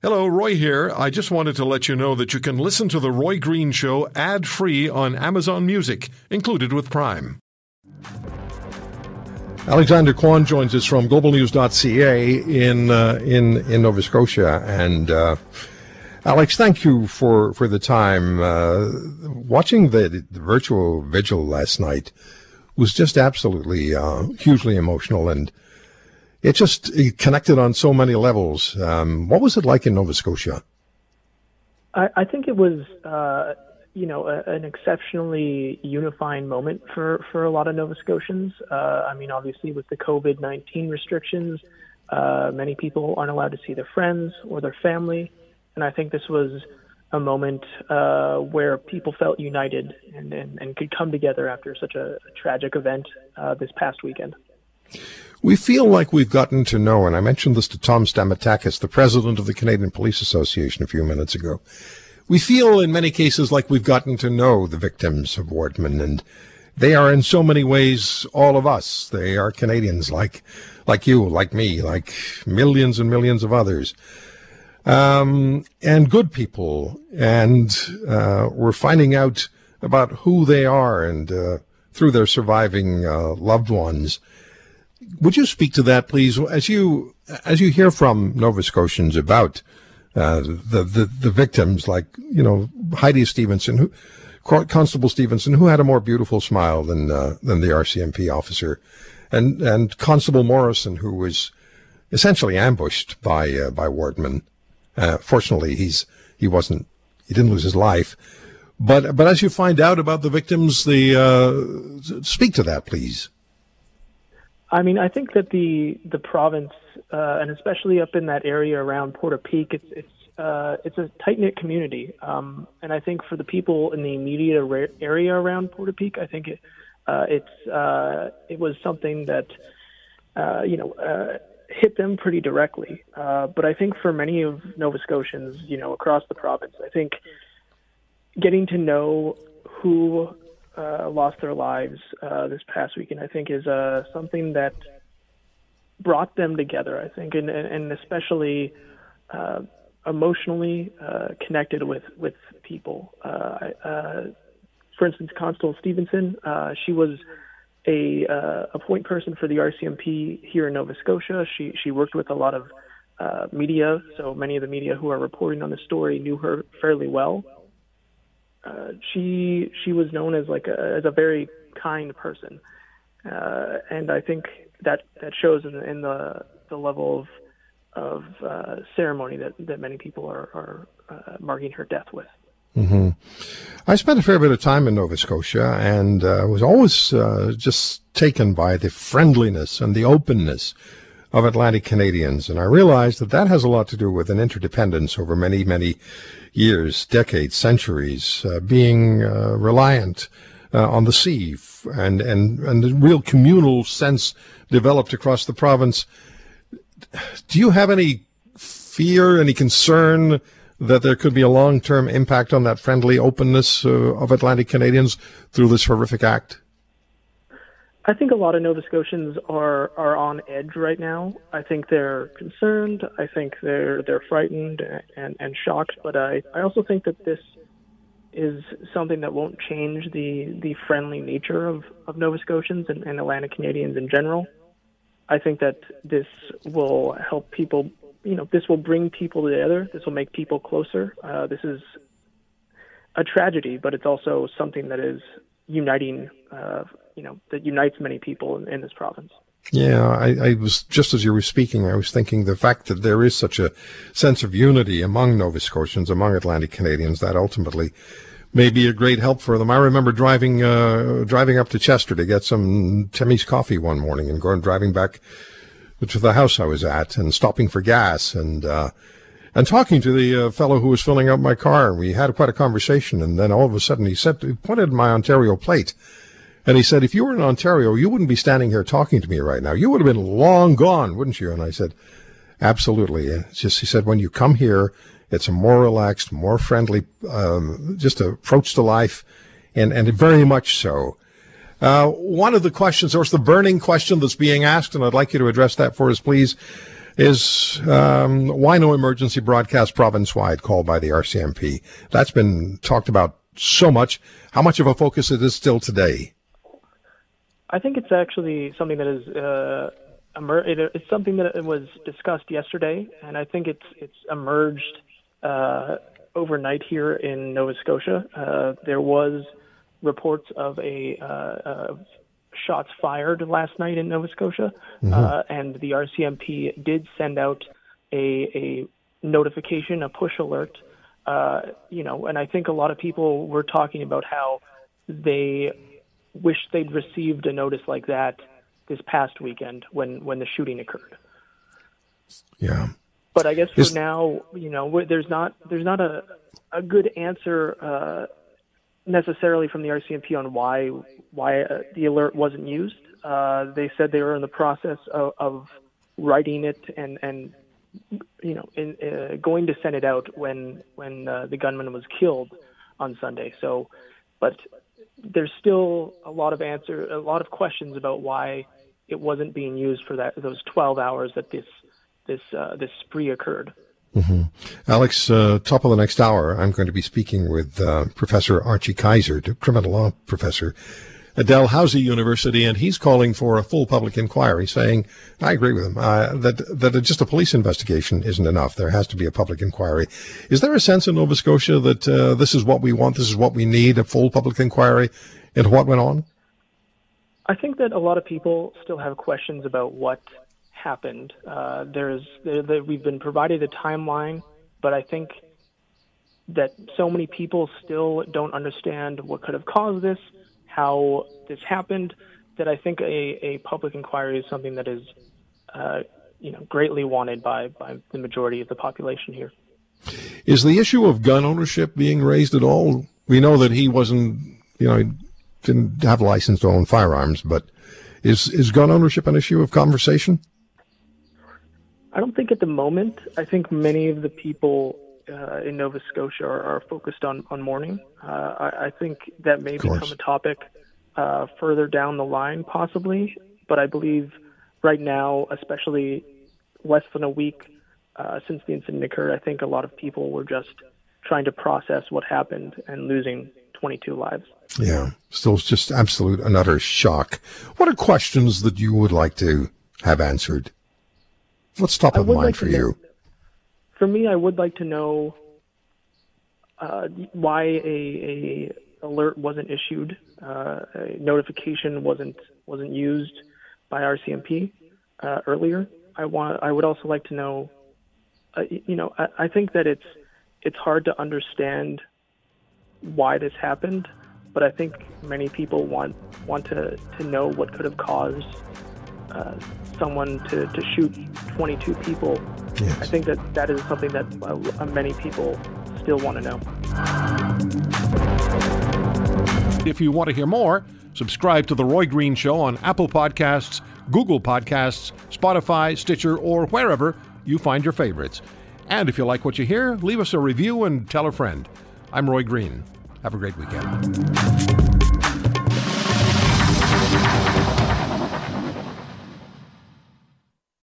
Hello, Roy here. I just wanted to let you know that you can listen to The Roy Green Show ad free on Amazon Music, included with Prime. Alexander Quon joins us from globalnews.ca in, uh, in, in Nova Scotia. And uh, Alex, thank you for, for the time. Uh, watching the, the, virtual vigil last night was just absolutely uh, hugely emotional and it just it connected on so many levels. Um, what was it like in Nova Scotia? I, I think it was, uh, you know, a, an exceptionally unifying moment for, for a lot of Nova Scotians. Uh, I mean, obviously, with the COVID 19 restrictions, uh, many people aren't allowed to see their friends or their family. And I think this was a moment uh, where people felt united and, and, and, could come together after such a, tragic event uh, this past weekend. We feel like we've gotten to know, and I mentioned this to Tom Stamatakis, the president of the Canadian Police Association, a few minutes ago. We feel in many cases like we've gotten to know the victims of Wortman, and they are in so many ways all of us. They are Canadians like, like you, like me, like millions and millions of others. Um, and good people, and uh, we're finding out about who they are and uh, through their surviving uh, loved ones. Would you speak to that, please, as you as you hear from Nova Scotians about uh, the, the the victims, like you know Heidi Stevenson, who, Constable Stevenson, who had a more beautiful smile than uh, than the RCMP officer, and and Constable Morrison, who was essentially ambushed by uh, by Wortman. Uh, fortunately, he's he wasn't he didn't lose his life, but but as you find out about the victims, the uh, speak to that, please. I mean, I think that the the province, uh, and especially up in that area around Portapique, it's it's uh, it's a tight knit community, um, and I think for the people in the immediate area around Portapique, I think it uh, it's uh, it was something that uh, you know uh, hit them pretty directly. Uh, but I think for many of Nova Scotians, you know, across the province, I think getting to know who uh, lost their lives uh, this past weekend, I think is uh, something that brought them together. I think, and and especially uh, emotionally uh, connected with with people. Uh, uh, for instance, Constable Stevenson, uh, she was a uh, a point person for the RCMP here in Nova Scotia. She she worked with a lot of uh, media, so many of the media who are reporting on the story knew her fairly well uh, she she was known as like a, as a very kind person, uh, and I think that that shows in, in the the level of of uh, ceremony that, that many people are, are uh, marking her death with. Mm-hmm. I spent a fair bit of time in Nova Scotia and uh, was always just taken by the friendliness and the openness of Atlantic Canadians. And I realized that that has a lot to do with an interdependence over many, many years, decades, centuries, uh, being uh, reliant uh, on the sea and, and, and the real communal sense developed across the province. Do you have any fear, any concern that there could be a long term impact on that friendly openness uh, of Atlantic Canadians through this horrific act? I think a lot of Nova Scotians are are on edge right now. I think they're concerned. I think they're they're frightened and and shocked. But I I also think that this is something that won't change the the friendly nature of of Nova Scotians and, and Atlantic Canadians in general. I think that this will help people. You know, this will bring people together. This will make people closer. Uh, this is a tragedy, but it's also something that is uniting uh, you know that unites many people in, in this province. Yeah, I, I, was just as you were speaking, I was thinking the fact that there is such a sense of unity among Nova Scotians, among Atlantic Canadians, that ultimately may be a great help for them. I remember driving uh, driving up to Chester to get some Timmy's coffee one morning, and going driving back to the house I was at, and stopping for gas, and uh, and talking to the uh, fellow who was filling up my car. We had quite a conversation, and then all of a sudden he said, he pointed at my Ontario plate. And he said, if you were in Ontario, you wouldn't be standing here talking to me right now. You would have been long gone, wouldn't you? And I said, absolutely. It's just, he said, when you come here, it's a more relaxed, more friendly, um, just approach to life, and, and very much so. Uh, one of the questions, or it's the burning question that's being asked, and I'd like you to address that for us, please. Is um, why no emergency broadcast province-wide called by the RCMP. That's been talked about so much. How much of a focus it is still today? I think it's actually something that is uh, emer- it, it's something that was discussed yesterday, and I think it's it's emerged uh, overnight here in Nova Scotia. Uh, there was reports of a uh, shots fired last night in Nova Scotia, mm-hmm. Uh, and the RCMP did send out a, a notification, a push alert. Uh, you know, and I think a lot of people were talking about how they wish they'd received a notice like that this past weekend when when the shooting occurred. Yeah. But I guess for Is... now, you know, there's not there's not a a good answer uh, necessarily from the RCMP on why why uh, the alert wasn't used. Uh, they said they were in the process of, of writing it and and you know in, uh, going to send it out when when uh, the gunman was killed on Sunday. So, but there's still a lot of answer, a lot of questions about why it wasn't being used for that those 12 hours that this this uh, this spree occurred. Mm-hmm. Alex, uh, top of the next hour, I'm going to be speaking with uh, Professor Archie Kaiser, criminal law professor at Dalhousie University, and he's calling for a full public inquiry, saying, I agree with him, uh, that, that just a police investigation isn't enough. There has to be a public inquiry. Is there a sense in Nova Scotia that uh, this is what we want, this is what we need, a full public inquiry into what went on? I think that a lot of people still have questions about what happened. Uh, there's there, there, we've been provided a timeline, but I think that so many people still don't understand what could have caused this, how this happened. That I think a, a public inquiry is something that is, uh, you know, greatly wanted by by the majority of the population here. Is the issue of gun ownership being raised at all? We know that he wasn't, you know, didn't have a license to own firearms, but is is gun ownership an issue of conversation? I don't think at the moment. I think many of the people uh, in Nova Scotia are, are focused on on mourning. Uh, I, I, think that may become a topic uh, further down the line, possibly. But I believe right now, especially less than a week uh, since the incident occurred, I think a lot of people were just trying to process what happened and losing 22 lives. Yeah, still just absolute and utter shock. What are questions that you would like to have answered? What's top of mind like for you? Know, for me, I would like to know uh, why a, a, alert wasn't issued, uh, a notification wasn't wasn't used by RCMP uh, earlier. I want. I would also like to know. Uh, you know, I, I think that it's it's hard to understand why this happened, but I think many people want want to, to know what could have caused uh, someone to, to shoot 22 people. Yes. I think that that is something that uh, many people still want to know. If you want to hear more, subscribe to The Roy Green Show on Apple Podcasts, Google Podcasts, Spotify, Stitcher, or wherever you find your favorites. And if you like what you hear, leave us a review and tell a friend. I'm Roy Green. Have a great weekend.